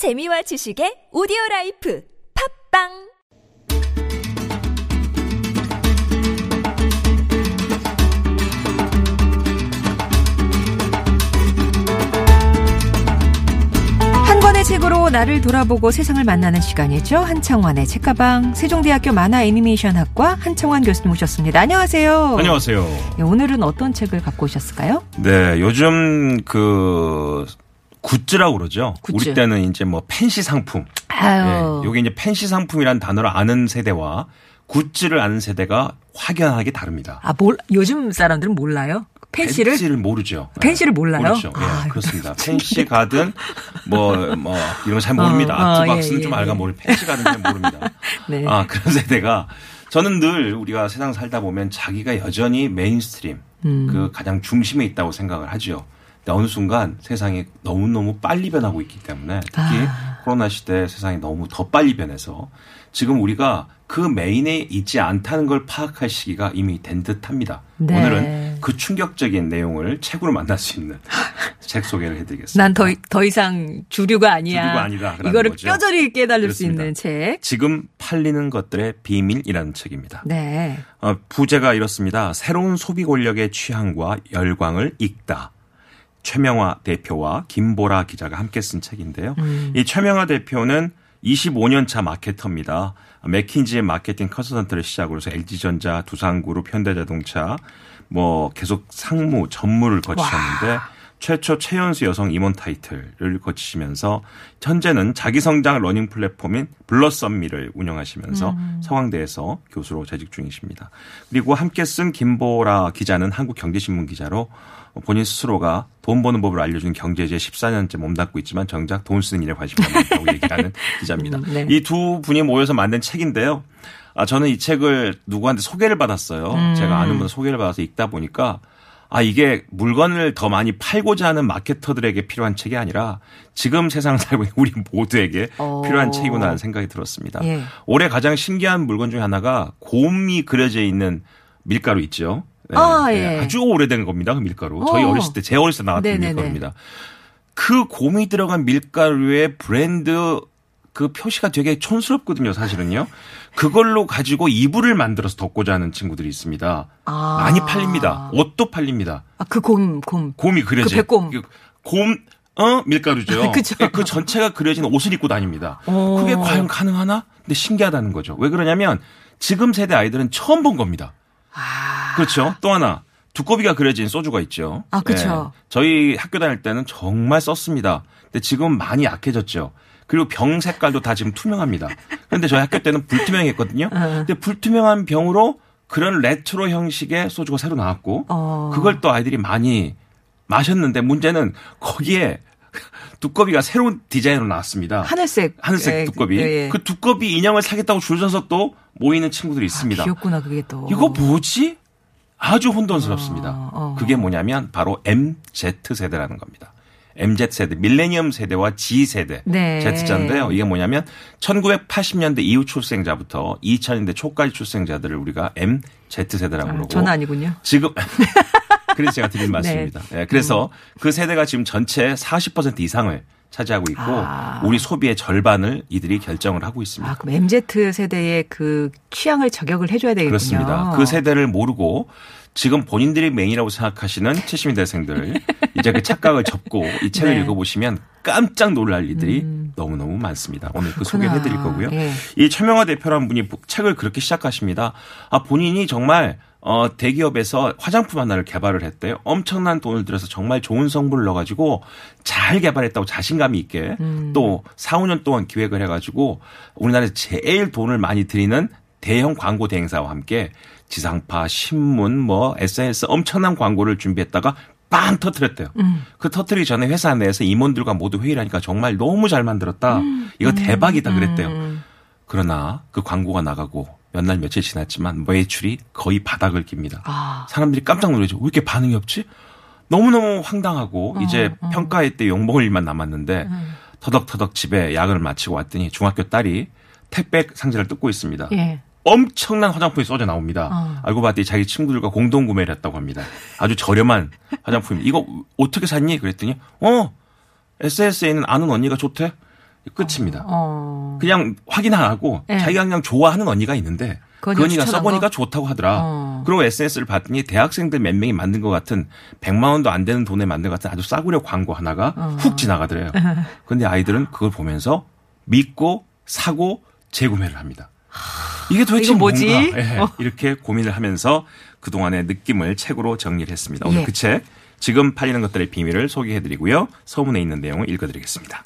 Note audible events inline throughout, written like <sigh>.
재미와 지식의 오디오 life 팝빵 한 권의 책으로 나를 돌아보고 세상을 만나는 시간이죠. 한창환의 책가방 세종대학교 만화 애니메이션학과 한창환 교수님 오셨습니다. 안녕하세요. 안녕하세요. 네, 오늘은 어떤 책을 갖고 오셨을까요? 네, 요즘 그 굿즈라고 그러죠. 굿즈. 우리 때는 이제 뭐 팬시 상품. 아유. 네, 요게 이제 팬시 상품이라는 단어를 아는 세대와 굿즈를 아는 세대가 확연하게 다릅니다. 아, 몰, 요즘 사람들은 몰라요? 팬시를? 팬시를 모르죠. 네. 팬시를 몰라요? 모르죠. 예, 아, 그렇습니다. 팬시 가든 뭐, 뭐, 이런 거 잘 모릅니다. 어, 어, 아트박스는 예, 좀 예, 알가 예. 모를 팬시 가든 잘 모릅니다. <laughs> 네. 아, 그런 세대가 저는 늘 우리가 세상 살다 보면 자기가 여전히 mainstream 음. 그 가장 중심에 있다고 생각을 하죠. 어느 순간 세상이 너무너무 빨리 변하고 있기 때문에 특히 아. 코로나 시대 세상이 너무 더 빨리 변해서 지금 우리가 그 메인에 있지 않다는 걸 파악할 시기가 이미 된 듯합니다. 네. 오늘은 그 충격적인 내용을 책으로 만날 수 있는 <laughs> 책 소개를 해드리겠습니다. 난 더, 더 이상 주류가 아니야. 주류가 아니다라는 이거를 거죠. 뼈저리 깨달을 수 그렇습니다. 있는 책. 지금 팔리는 것들의 비밀이라는 책입니다. 네. 어, 부제가 이렇습니다. 새로운 소비 권력의 취향과 열광을 읽다. 최명화 대표와 김보라 기자가 함께 쓴 책인데요. 이 최명화 대표는 25년 차 마케터입니다. 맥킨지의 마케팅 컨설턴트를 시작으로 해서 LG전자, 두산그룹, 현대자동차 뭐 계속 상무, 전무를 거치셨는데 최초 최연소 여성 임원 타이틀을 거치시면서 현재는 자기 성장 learning 플랫폼인 블러썸미를 운영하시면서 서강대에서 교수로 재직 중이십니다. 그리고 함께 쓴 김보라 기자는 한국경제신문 기자로 본인 스스로가 돈 버는 법을 알려준 경제지에 14년째 몸담고 있지만 정작 돈 쓰는 일에 관심이 많다고 <laughs> 얘기하는 기자입니다. 음, 네. 이두 분이 모여서 만든 책인데요. 아, 저는 이 책을 누구한테 소개를 받았어요. 음. 제가 아는 분 소개를 받아서 읽다 보니까 아, 이게 물건을 더 많이 팔고자 하는 마케터들에게 필요한 책이 아니라 지금 세상을 살고 있는 우리 모두에게 어. 필요한 책이구나 하는 생각이 들었습니다. 예. 올해 가장 신기한 물건 중에 하나가 곰이 그려져 있는 밀가루 있죠. 네, 아, 네, 예. 아주 오래된 겁니다. 그 밀가루. 저희 어. 어렸을 때, 제 어렸을 때 나왔던 네네네. 밀가루입니다. 그 곰이 들어간 밀가루의 브랜드 그 표시가 되게 촌스럽거든요, 사실은요. 그걸로 가지고 이불을 만들어서 덮고자 하는 친구들이 있습니다. 아. 많이 팔립니다. 옷도 팔립니다. 아, 그 곰, 곰. 곰이 그려진. 그 백곰. 그 곰, 어? 밀가루죠. <laughs> 예, 그 전체가 그려진 옷을 입고 다닙니다. 오. 그게 과연 가능하나? 근데 신기하다는 거죠. 왜 그러냐면 지금 세대 아이들은 처음 본 겁니다. 아. 그렇죠. 또 하나. 두꺼비가 그려진 소주가 있죠. 아, 그쵸. 예. 저희 학교 다닐 때는 정말 썼습니다. 근데 지금 많이 약해졌죠. 그리고 병 색깔도 다 지금 투명합니다. 그런데 저희 학교 때는 불투명했거든요. 어. 근데 불투명한 병으로 그런 레트로 형식의 소주가 새로 나왔고 어. 그걸 또 아이들이 많이 마셨는데 문제는 거기에 두꺼비가 새로운 디자인으로 나왔습니다. 하늘색. 하늘색 예, 두꺼비. 예, 예. 그 두꺼비 인형을 사겠다고 줄 서서 또 모이는 친구들이 있습니다. 아, 귀엽구나, 그게 또. 이거 뭐지? 아주 혼돈스럽습니다. 어, 어. 그게 뭐냐면 바로 MZ 세대라는 겁니다. MZ 세대, 밀레니엄 세대와 Z 세대, 네. Z자인데요. 이게 뭐냐면 1980년대 이후 출생자부터 2000년대 초까지 출생자들을 우리가 MZ 세대라고 아, 그러고 저는 아니군요. 지금 <laughs> 그래서 제가 드린 말씀입니다. 예, 그래서 음. 그 세대가 지금 전체 40% 이상을 차지하고 있고 아. 우리 소비의 절반을 이들이 결정을 하고 있습니다. 아, 그럼 MZ 세대의 그 취향을 저격을 해줘야 되겠군요. 그렇습니다. 그 세대를 모르고 지금 본인들이 메인이라고 생각하시는 70년대생들 <laughs> 이제 그 착각을 접고 이 책을 네. 읽어보시면 깜짝 놀랄 일들이 너무너무 많습니다. 오늘 그 소개를 그렇구나. 해드릴 거고요. 예. 이 최명화 대표라는 분이 책을 그렇게 시작하십니다. 아, 본인이 정말 어, 대기업에서 화장품 하나를 개발을 했대요. 엄청난 돈을 들여서 정말 좋은 성분을 넣어가지고 잘 개발했다고 자신감이 있게 음. 또 4, 5년 동안 기획을 해가지고 우리나라에서 제일 돈을 많이 들이는 대형 광고 대행사와 함께 지상파, 신문, 뭐 SNS 엄청난 광고를 준비했다가 빵 터트렸대요. 음. 그 터트리기 전에 회사 내에서 임원들과 모두 회의를 하니까 정말 너무 잘 만들었다. 음. 이거 대박이다 그랬대요. 그러나 그 광고가 나가고 몇 날 며칠 지났지만 매출이 거의 바닥을 깁니다. 아. 사람들이 깜짝 놀라죠. 왜 이렇게 반응이 없지? 너무너무 황당하고 어, 이제 평가회 때 욕먹을 일만 남았는데 음. 터덕터덕 집에 야근을 마치고 왔더니 중학교 딸이 택배 상자를 뜯고 있습니다. 예. 엄청난 화장품이 쏟아 나옵니다. 어. 알고 봤더니 자기 친구들과 공동 구매를 했다고 합니다. 아주 저렴한 <laughs> 화장품입니다. 이거 어떻게 샀니? 그랬더니 어 SS에는 아는 언니가 좋대. 끝입니다. 어. 그냥 확인 안 하고 네. 자기가 그냥 좋아하는 언니가 있는데 그그 언니가 써보니까 거? 좋다고 하더라. 어. 그리고 SNS를 봤더니 대학생들 몇 명이 만든 것 같은 100만 원도 안 되는 돈에 만든 것 같은 아주 싸구려 광고 하나가 어. 훅 지나가더래요. <laughs> 근데 아이들은 그걸 보면서 믿고 사고 재구매를 합니다. 이게 도대체 뭐지? 뭔가 <laughs> 예, 어. 이렇게 고민을 하면서 그동안의 느낌을 책으로 정리를 했습니다. 오늘 예. 그책 지금 팔리는 것들의 비밀을 소개해드리고요. 서문에 있는 내용을 읽어드리겠습니다.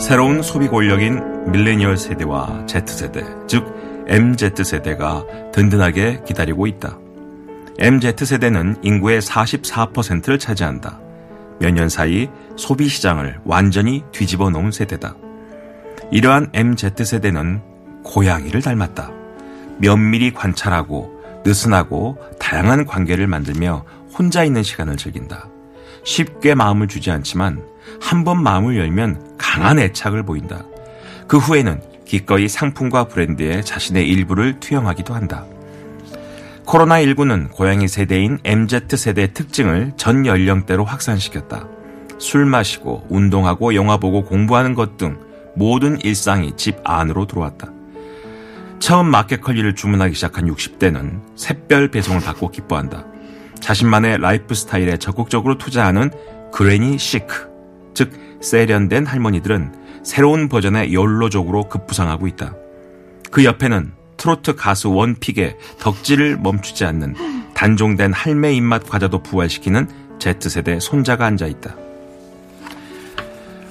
새로운 소비 권력인 밀레니얼 세대와 Z세대, 즉 MZ세대가 든든하게 기다리고 있다. MZ세대는 인구의 44%를 차지한다. 몇 년 사이 소비 시장을 완전히 뒤집어 놓은 세대다. 이러한 MZ세대는 고양이를 닮았다. 면밀히 관찰하고 느슨하고 다양한 관계를 만들며 혼자 있는 시간을 즐긴다. 쉽게 마음을 주지 않지만 한 번 마음을 열면 강한 애착을 보인다. 그 후에는 기꺼이 상품과 브랜드에 자신의 일부를 투영하기도 한다. 코로나19는 고양이 세대인 MZ세대의 특징을 전 연령대로 확산시켰다. 술 마시고 운동하고 영화 보고 공부하는 것 등 모든 일상이 집 안으로 들어왔다. 처음 마켓컬리를 주문하기 시작한 60대는 샛별 배송을 받고 기뻐한다. 자신만의 라이프 스타일에 적극적으로 투자하는 granny chic, 즉 세련된 할머니들은 새로운 버전의 욜로족으로 급부상하고 있다. 그 옆에는 트로트 가수 one pick의 덕질을 멈추지 않는 단종된 할매 입맛 과자도 부활시키는 Z세대 손자가 앉아 있다.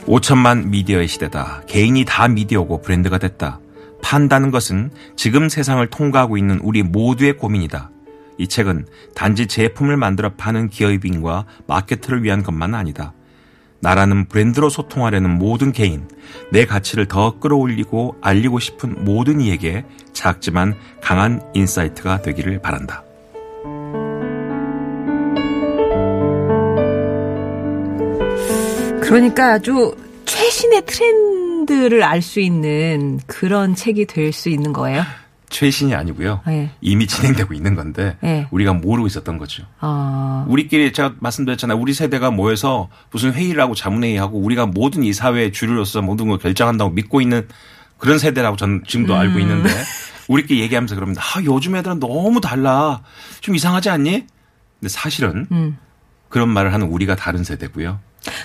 5천만 미디어의 시대다. 개인이 다 미디어고 브랜드가 됐다. 판다는 것은 지금 세상을 통과하고 있는 우리 모두의 고민이다. 이 책은 단지 제품을 만들어 파는 기업인과 마케터를 위한 것만 아니다. 나라는 브랜드로 소통하려는 모든 개인, 내 가치를 더 끌어올리고 알리고 싶은 모든 이에게 작지만 강한 insight가 되기를 바란다. 그러니까 아주 최신의 트렌드를 알 수 있는 그런 책이 될 수 있는 거예요. 최신이 아니고요. 네. 이미 진행되고 있는 건데 네. 우리가 모르고 있었던 거죠. 아, 우리끼리 제가 말씀드렸잖아요. 우리 세대가 모여서 무슨 회의를 하고 자문회의하고 우리가 모든 이 사회의 주류로서 모든 걸 결정한다고 믿고 있는 그런 세대라고 저는 지금도 음. 알고 있는데 <laughs> 우리끼리 얘기하면서 그러면 아 요즘 애들은 너무 달라. 좀 이상하지 않니? 근데 사실은 음. 그런 말을 하는 우리가 다른 세대고요.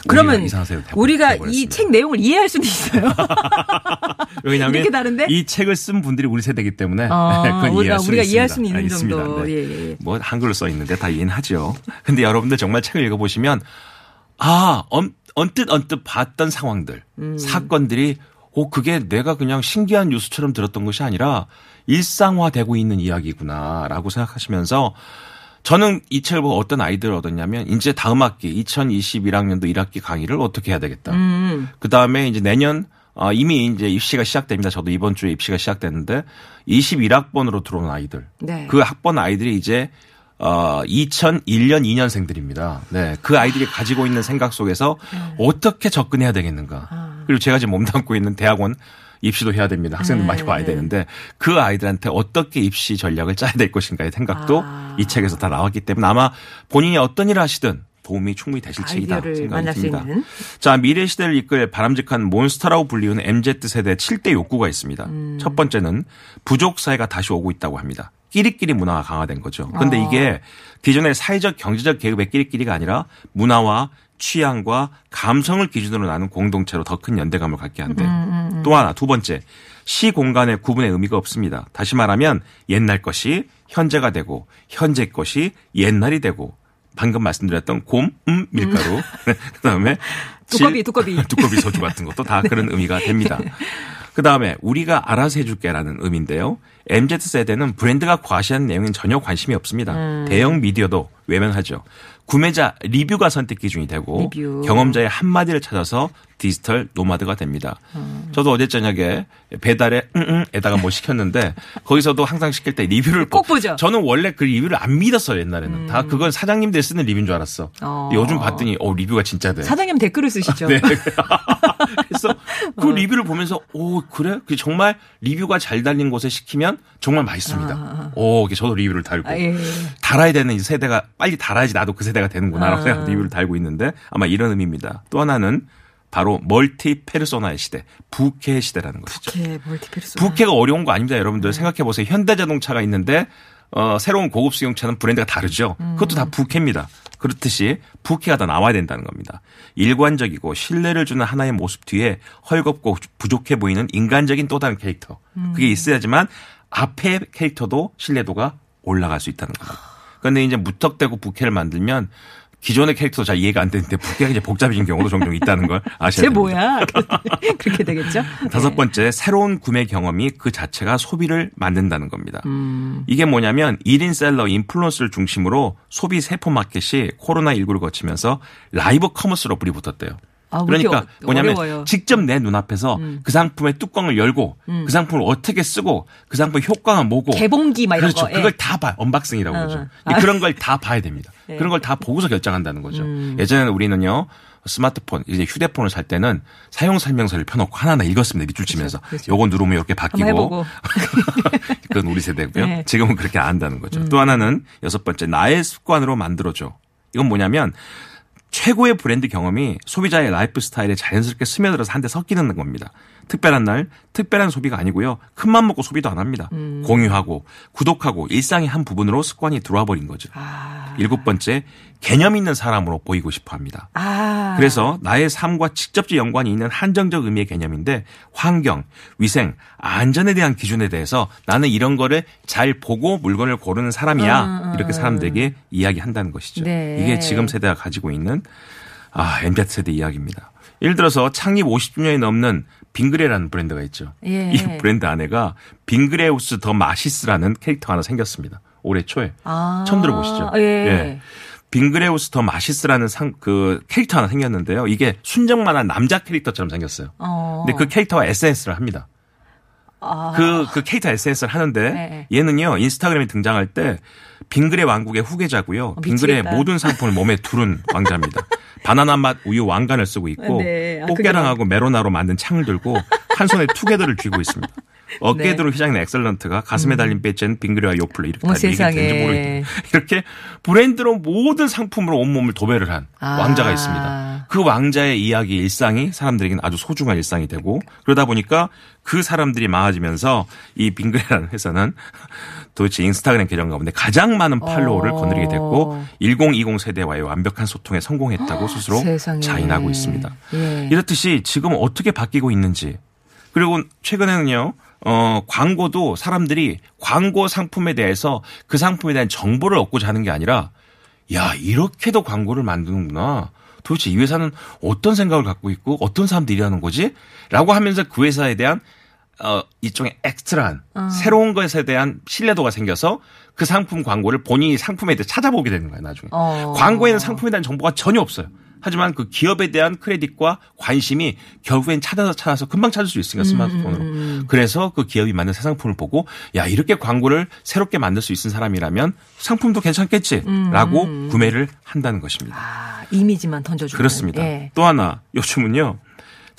그러면 우리가 우리가 이. 책 내용을 이해할 수는 있어요. <laughs> 왜냐하면 이렇게 다른데? 이 책을 쓴 분들이 우리 세대이기 때문에 어, <laughs> 그건 우리가, 이해할 수 우리가 있습니다. 이해할 수는 있는 아, 있습니다. 정도. 네. 예, 예, 예. 뭐 한글로 써 있는데 다 이해는 하죠. 근데 여러분들 정말 책을 읽어보시면 아 언, 언뜻 언뜻 봤던 상황들 음. 사건들이 오 그게 내가 그냥 신기한 뉴스처럼 들었던 것이 아니라 일상화되고 있는 이야기구나라고 생각하시면서 저는 이 책을 보고 어떤 아이디어를 얻었냐면 이제 다음 학기 2021학년도 1학기 강의를 어떻게 해야 되겠다. 음. 그 다음에 이제 내년 어, 이미 이제 입시가 시작됩니다. 저도 이번 주에 입시가 시작됐는데 21학번으로 들어온 아이들. 네. 그 학번 아이들이 이제 어 2001년 2년생들입니다. 네. 그 아이들이 가지고 있는 생각 속에서 어떻게 접근해야 되겠는가. 그리고 제가 지금 몸담고 있는 대학원 입시도 해야 됩니다. 학생들 많이 봐야 되는데 그 아이들한테 어떻게 입시 전략을 짜야 될 것인가의 생각도 아. 이 책에서 다 나왔기 때문에 아마 본인이 어떤 일을 하시든 도움이 충분히 되실 책이다 생각이 듭니다. 자, 미래 시대를 이끌 바람직한 몬스터라고 불리우는 MZ 세대 7대 욕구가 있습니다. 음. 첫 번째는 부족 사회가 다시 오고 있다고 합니다. 끼리끼리 문화가 강화된 거죠. 그런데 어. 이게 기존의 사회적 경제적 계급의 끼리끼리가 아니라 문화와 취향과 감성을 기준으로 나눈 공동체로 더 큰 연대감을 갖게 한대요. 음, 또 하나 두 번째 시 공간의 구분의 의미가 없습니다. 다시 말하면 옛날 것이 현재가 되고 현재 것이 옛날이 되고 방금 말씀드렸던 곰, 음, 밀가루 <laughs> 그다음에 두꺼비, 진로, 두꺼비. <laughs> 두꺼비 소주 같은 것도 다 <laughs> 그런 의미가 됩니다. 그 다음에 우리가 알아서 해줄게라는 의미인데요. MZ 세대는 브랜드가 과시하는 내용엔 전혀 관심이 없습니다. 음. 대형 미디어도 외면하죠. 구매자 리뷰가 선택 기준이 되고 리뷰. 경험자의 한마디를 찾아서 digital nomad가 됩니다. 음. 저도 어제 저녁에 배달에 응응에다가 뭐 시켰는데 <laughs> 거기서도 항상 시킬 때 리뷰를 꼭 보죠. 음. 저는 원래 그 리뷰를 안 믿었어요 옛날에는 다 그건 사장님들 쓰는 리뷰인 줄 알았어. 어. 요즘 봤더니 어 리뷰가 진짜 돼. 사장님 댓글을 쓰시죠. <laughs> 네. <laughs> 그래서 그 어. 리뷰를 보면서 오 그래? 그 정말 리뷰가 잘 달린 곳에 시키면 정말 맛있습니다. 오, 이게 저도 리뷰를 달고 아, 예. 달아야 되는 이 세대가 빨리 달아야지 나도 그 세대가 되는구나라고 아. 생각 리뷰를 달고 있는데 아마 이런 의미입니다. 또 하나는 바로 멀티 페르소나의 시대, 부캐의 시대라는 것이죠. 부캐 멀티 페르소. 부캐가 어려운 거 아닙니다, 여러분들. 네. 생각해 보세요. 현대 자동차가 있는데 어, 새로운 고급 승용차는 브랜드가 다르죠. 음. 그것도 다 부캐입니다. 그렇듯이 부캐가 다 나와야 된다는 겁니다. 일관적이고 신뢰를 주는 하나의 모습 뒤에 헐겁고 부족해 보이는 인간적인 또 다른 캐릭터. 음. 그게 있어야지만 앞에 캐릭터도 신뢰도가 올라갈 수 있다는 겁니다. 그런데 이제 무턱대고 부캐를 만들면 기존의 캐릭터도 잘 이해가 안 되는데 부캐가 이제 복잡해진 경우도 종종 있다는 걸 <laughs> 아셔야 쟤 됩니다. 뭐야? <laughs> 그렇게 되겠죠? <laughs> 다섯 네. 번째, 새로운 구매 경험이 그 자체가 소비를 만든다는 겁니다. 음. 이게 뭐냐면 1인 셀러 인플루언서를 중심으로 소비 세포 마켓이 코로나19를 거치면서 live commerce로 불이 붙었대요. 아, 그러니까 어- 뭐냐면 어려워요. 음. 직접 내 눈앞에서 그 상품의 뚜껑을 열고 그 상품을 어떻게 쓰고 그 상품 효과가 뭐고 개봉기 막 이런 그렇죠. 거. 예. 그걸 다 봐. unboxing이라고 어. 그러죠. 아. 그런 걸 다 봐야 됩니다. 네. 그런 걸 다 보고서 결정한다는 거죠. 음. 예전에는 우리는요. 스마트폰, 이제 휴대폰을 살 때는 사용 설명서를 펴놓고 하나하나 읽었습니다. 밑줄 치면서. 그렇죠. 요거 누르면 이렇게 바뀌고. <laughs> 그건 우리 세대고요. 네. 음. 지금은 그렇게 안 한다는 거죠. 또 하나는 여섯 번째, 나의 습관으로 만들어줘. 이건 뭐냐면 최고의 브랜드 경험이 소비자의 라이프 스타일에 자연스럽게 스며들어서 한데 섞이는 겁니다. 특별한 날, 특별한 소비가 아니고요. 큰맘 먹고 소비도 안 합니다. 음. 공유하고, 구독하고, 일상의 한 부분으로 습관이 들어와 버린 거죠. 아. 일곱 번째, 개념 있는 사람으로 보이고 싶어 합니다. 아. 그래서 나의 삶과 직접적 연관이 있는 한정적 의미의 개념인데 환경, 위생, 안전에 대한 기준에 대해서 나는 이런 거를 잘 보고 물건을 고르는 사람이야. 이렇게 사람들에게 이야기한다는 것이죠. 음, 네. 이게 지금 세대가 가지고 있는 아, MZ 세대 이야기입니다. 예를 들어서 창립 50주년이 넘는 빙그레라는 브랜드가 있죠. 예. 이 브랜드 안에가 빙그레우스 더 마시스라는 캐릭터 하나 생겼습니다. 올해 초에. 아. 처음 들어보시죠? 예. 빙그레우스 더 마시스라는 상, 그 캐릭터 하나 생겼는데요. 이게 순정만화 남자 캐릭터처럼 생겼어요. 어. 근데 그 캐릭터가 SNS를 합니다. 아. 그, 그 캐릭터 SNS를 하는데 네. 얘는요, 인스타그램에 등장할 때 빙그레 왕국의 후계자고요. 어, 빙그레. 모든 상품을 몸에 두른 왕자입니다. <laughs> 바나나 맛 우유 왕관을 쓰고 있고 네. 아, 꽃게랑하고 메로나로 만든 창을 들고 한 손에 투게더를 쥐고 있습니다. <laughs> 어깨 두른 휘장인 엑설런트가 가슴에 달린 배지는 빙그레와 요플레 이렇게 네. 이게 세상에. 되는지 모르겠는데 이렇게 브랜드로 모든 상품으로 온몸을 도배를 한 아. 왕자가 있습니다. 그 왕자의 이야기 일상이 사람들에게는 아주 소중한 일상이 되고 그러다 보니까 그 사람들이 많아지면서 이 빙그레라는 회사는 도대체 인스타그램 계정 가운데 가장 많은 팔로워를 어. 거느리게 됐고 1020 세대와의 완벽한 소통에 성공했다고 스스로 세상에. 자인하고 있습니다. 예. 이렇듯이 지금 어떻게 바뀌고 있는지 그리고 최근에는요. 어, 광고도 사람들이 광고 상품에 대해서 그 상품에 대한 정보를 얻고자 하는 게 아니라 야, 이렇게도 광고를 만드는구나. 도대체 이 회사는 어떤 생각을 갖고 있고 어떤 사람들이 일하는 거지? 라고 하면서 그 회사에 대한 어, 이쪽에 엑스트라한 새로운 것에 대한 신뢰도가 생겨서 그 상품 광고를 본인이 상품에 대해 찾아보게 되는 거예요, 나중에. 어. 광고에는 상품에 대한 정보가 전혀 없어요. 하지만 그 기업에 대한 크레딧과 관심이 결국엔 찾아서 찾아서 금방 찾을 수 있으니까 스마트폰으로. 그래서 그 기업이 만든 새 상품을 보고 야 이렇게 광고를 새롭게 만들 수 있는 사람이라면 상품도 괜찮겠지라고 구매를 한다는 것입니다. 아, 이미지만 던져주고. 그렇습니다. 예. 또 하나 요즘은요.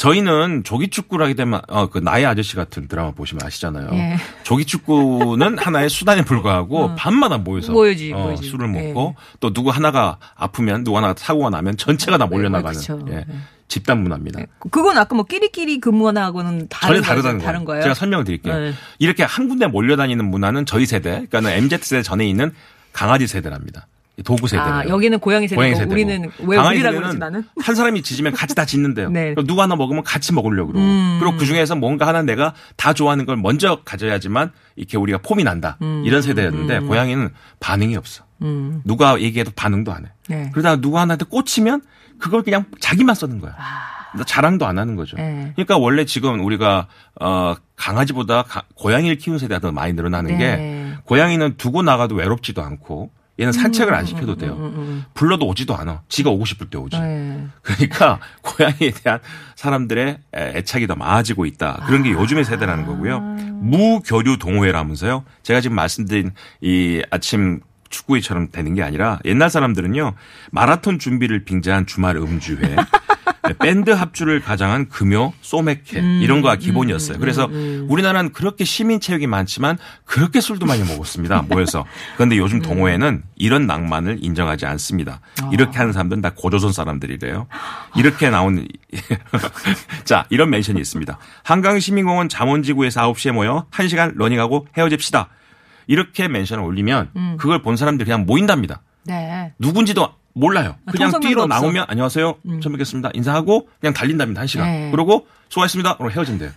저희는 조기 축구를 하게 되면 어, 그 나의 아저씨 같은 드라마 보시면 아시잖아요. 예. 조기 축구는 하나의 수단에 불과하고 밤마다 모여서 모여지, 어, 모여지. 술을 먹고 또 누구 하나가 아프면 누구 하나가 사고가 나면 전체가 다 몰려나가는 그쵸. 예, 집단 문화입니다. 그건 아까 뭐 끼리끼리 근무하고는 다른 전혀 다르다는? 거예요. 다른 거예요. 제가 설명을 드릴게요. 네. 이렇게 한 군데 몰려다니는 문화는 저희 세대, 그러니까 MZ 세대 전에 있는 강아지 세대랍니다. 도구 세대예요. 아, 여기는 고양이 세대고 고양이 세대고. 우리는 왜 강아지 우리라고 그러지 나는? <laughs> 한 사람이 지지면 같이 다 짓는데요. 네. 누구 하나 먹으면 같이 먹으려고 그러고. 음. 그리고 그 중에서 뭔가 하나 내가 다 좋아하는 걸 먼저 가져야지만 이렇게 우리가 폼이 난다. 음. 이런 세대였는데 고양이는 반응이 없어. 누가 얘기해도 반응도 안 해. 네. 그러다가 누구 하나한테 꽂히면 그걸 그냥 자기만 쓰는 거야. 나 자랑도 안 하는 거죠. 아. 네. 그러니까 원래 지금 우리가 어 강아지보다 가- 고양이를 키우는 세대가 더 많이 늘어나는 네. 게 고양이는 두고 나가도 외롭지도 않고 얘는 산책을 음, 안 시켜도 돼요. 불러도 오지도 않아. 지가 오고 싶을 때 오지. 네. 그러니까 <laughs> 고양이에 대한 사람들의 애- 애착이 더 많아지고 있다. 그런 게 요즘의 세대라는 거고요. 무교류 동호회라면서요. 제가 지금 말씀드린 이 아침 축구회처럼 되는 게 아니라 옛날 사람들은요. 마라톤 준비를 빙자한 주말 음주회. 밴드 합주를 가장한 금요, 소맥회 음, 이런 거가 기본이었어요. 그래서 우리나라는 그렇게 시민 체육이 많지만 그렇게 술도 많이 먹었습니다. 모여서. 그런데 요즘 음. 동호회는 이런 낭만을 인정하지 않습니다. 아. 이렇게 하는 사람들은 다 고조선 사람들이래요. 이렇게 나온 <laughs> 자 이런 멘션이 있습니다. 한강 시민공원 잠원지구에서 9시에 모여 1시간 러닝하고 헤어집시다. 이렇게 멘션을 올리면 음. 그걸 본 사람들이 그냥 모인답니다. 네. 누군지도 몰라요. 그냥 통성명도 뛰러. 음. 나오면 안녕하세요. 처음 뵙겠습니다. 인사하고 그냥 달린답니다. 한 시간. 네. 그러고 수고하셨습니다. 그러고 헤어진대요.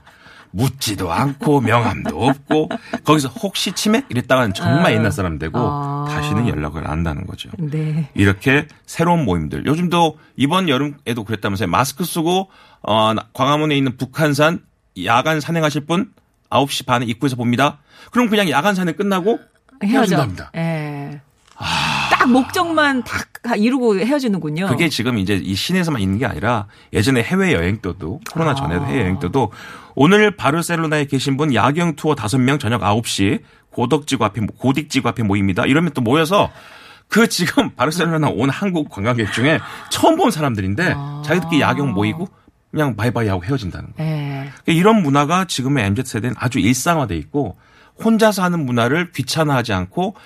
묻지도 않고 <laughs> 명함도 없고 거기서 혹시 치맥 이랬다가는 정말 옛날 사람 되고 아. 다시는 연락을 안 한다는 거죠. 네. 이렇게 새로운 모임들. 요즘도 이번 여름에도 그랬다면서요. 마스크 쓰고 어 광화문에 있는 북한산 야간 산행하실 분 9시 반에 입구에서 봅니다. 그럼 그냥 야간 산행 끝나고 헤어져. 헤어진답니다. 예. 딱 목적만 딱 이루고 헤어지는군요. 그게 지금 이제 이 시내에서만 있는 게 아니라 예전에 해외 여행 때도 코로나 전에도 해외 여행 때도 오늘 바르셀로나에 계신 분 야경 투어 5명 저녁 9시 고덕지구 앞에 고딕지구 앞에 모입니다. 이러면 또 모여서 그 지금 <laughs> 바르셀로나 온 한국 관광객 중에 처음 본 사람들인데 자기들끼리 야경 모이고 그냥 바이바이 하고 헤어진다는 거예요. 예. 이런 문화가 지금의 MZ 세대는 아주 일상화돼 있고 혼자서 하는 문화를 귀찮아하지 않고 귀-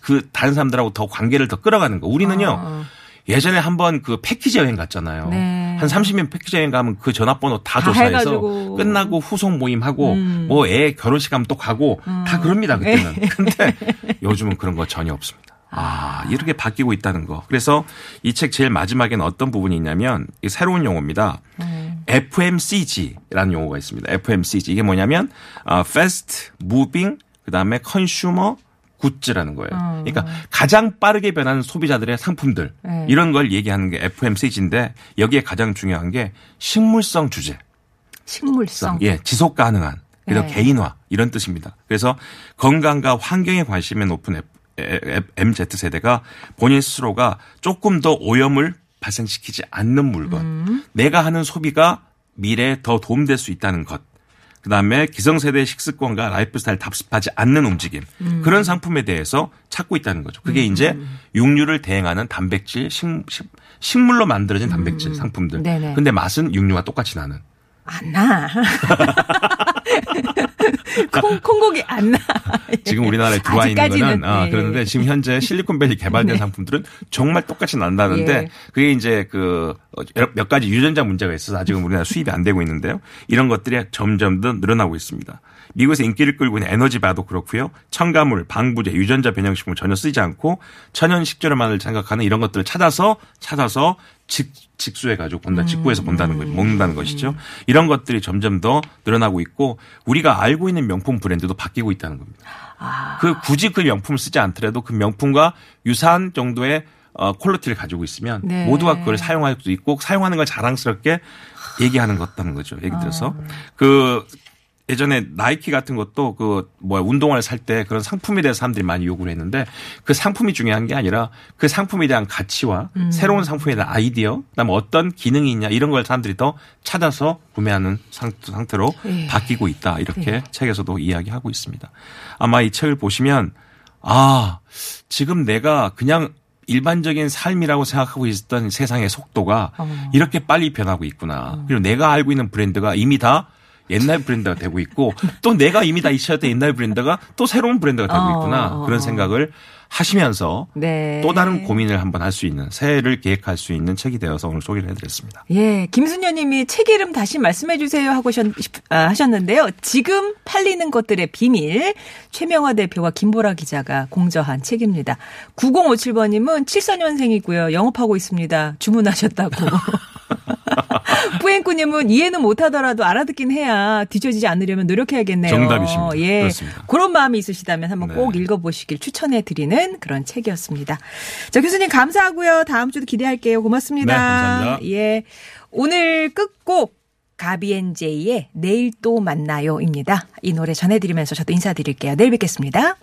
그 다른 사람들하고 더 관계를 더 끌어가는 거. 우리는요. 예전에 한번 그 패키지 여행 갔잖아요. 네. 한 30명 패키지 여행 가면 그 전화번호 다, 다 조사해서 해가지고. 음. 끝나고 후속 모임하고 뭐애 결혼식 하면 또 가고 다 그럽니다 그때는. 네. <laughs> 근데 요즘은 그런 거 전혀 없습니다. 아, 이렇게 바뀌고 있다는 거. 그래서 이 책 제일 마지막에는 어떤 부분이 있냐면 이 새로운 용어입니다. 음. FMCG라는 용어가 있습니다. FMCG 이게 뭐냐면 아, Fast Moving 그다음에 Consumer 굿즈라는 거예요. 그러니까 가장 빠르게 변하는 소비자들의 상품들 네. 이런 걸 얘기하는 게 FMCG인데 여기에 가장 중요한 게 식물성 주제. 식물성. 예, 지속 가능한. 그래서 네. 개인화 이런 뜻입니다. 그래서 건강과 환경에 관심이 높은 MZ 세대가 본인 스스로가 조금 더 오염을 발생시키지 않는 물건, 음. 내가 하는 소비가 미래에 더 도움될 수 있다는 것. 그다음에 기성세대의 식습관과 라이프 스타일 답습하지 않는 움직임 음. 그런 상품에 대해서 찾고 있다는 거죠. 그게 이제 육류를 대행하는 단백질 식, 식, 물로 만들어진 단백질 상품들. 음. 네네. 근데 맛은 육류와 똑같이 나는. 안 나. <laughs> 콩, 콩고기 안 나. 지금 우리나라에 들어와 있는 거는 아, 네. 그런데 지금 현재 실리콘밸리 개발된 상품들은 정말 똑같이 난다는데 예. 그게 이제 그 몇 가지 유전자 문제가 있어서 아직은 우리나라 수입이 안 되고 있는데요. 이런 것들이 점점 더 늘어나고 있습니다. 미국에서 인기를 끌고 있는 에너지바도 그렇고요. 첨가물, 방부제, 유전자 변형식품을 전혀 쓰지 않고 천연 식재료만을 생각하는 이런 것들을 찾아서 찾아서 직, 직수해 가지고 본다, 직구해서 본다는 거, 먹는다는 것이죠. 이런 것들이 점점 더 늘어나고 있고 우리가 알고 있는 명품 브랜드도 바뀌고 있다는 겁니다. 그 굳이 그 명품을 쓰지 않더라도 그 명품과 유사한 정도의 어, quality를 가지고 있으면 네. 모두가 그걸 사용할 수도 있고 사용하는 걸 자랑스럽게 얘기하는 것다는 거죠. 예를 들어서 그 예전에 나이키 같은 것도 그 뭐야 운동화를 살 때 그런 상품에 대해서 사람들이 많이 요구를 했는데 그 상품이 중요한 게 아니라 그 상품에 대한 가치와 새로운 상품에 대한 아이디어 그다음에 어떤 기능이 있냐 이런 걸 사람들이 더 찾아서 구매하는 상- 상태로 예. 바뀌고 있다 이렇게 책에서도 이야기하고 있습니다. 아마 이 책을 보시면 아 지금 내가 그냥 일반적인 삶이라고 생각하고 있었던 세상의 속도가 어. 이렇게 빨리 변하고 있구나. 그리고 내가 알고 있는 브랜드가 이미 다 옛날 브랜드가 되고 있고 또 내가 이미 다 잊혀졌던 옛날 브랜드가 또 새로운 브랜드가 되고 어, 있구나. 어, 그런 어. 생각을 하시면서 네. 또 다른 고민을 한번 할 수 있는 새해를 계획할 수 있는 책이 되어서 오늘 소개를 해드렸습니다. 예, 김순녀 님이 책 이름 다시 말씀해 주세요 하고 셨- 아, 하셨는데요. 지금 팔리는 것들의 비밀 최명화 대표와 김보라 기자가 공저한 책입니다. 9057번 님은 74년생이고요. 영업하고 있습니다. 주문하셨다고. <laughs> <laughs> 뿌앵꾸 님은 이해는 못하더라도 알아듣긴 해야 뒤처지지 않으려면 노력해야겠네요. 정답이십니다. 예. 그렇습니다. 그런 마음이 있으시다면 한번 네. 꼭 읽어보시길 추천해 드리는 그런 책이었습니다. 자, 교수님 감사하고요. 다음 주도 기대할게요. 고맙습니다. 네, 감사합니다. 예. 오늘 끝곡 가비앤제이의 내일 또 만나요입니다. 이 노래 전해드리면서 저도 인사드릴게요. 내일 뵙겠습니다.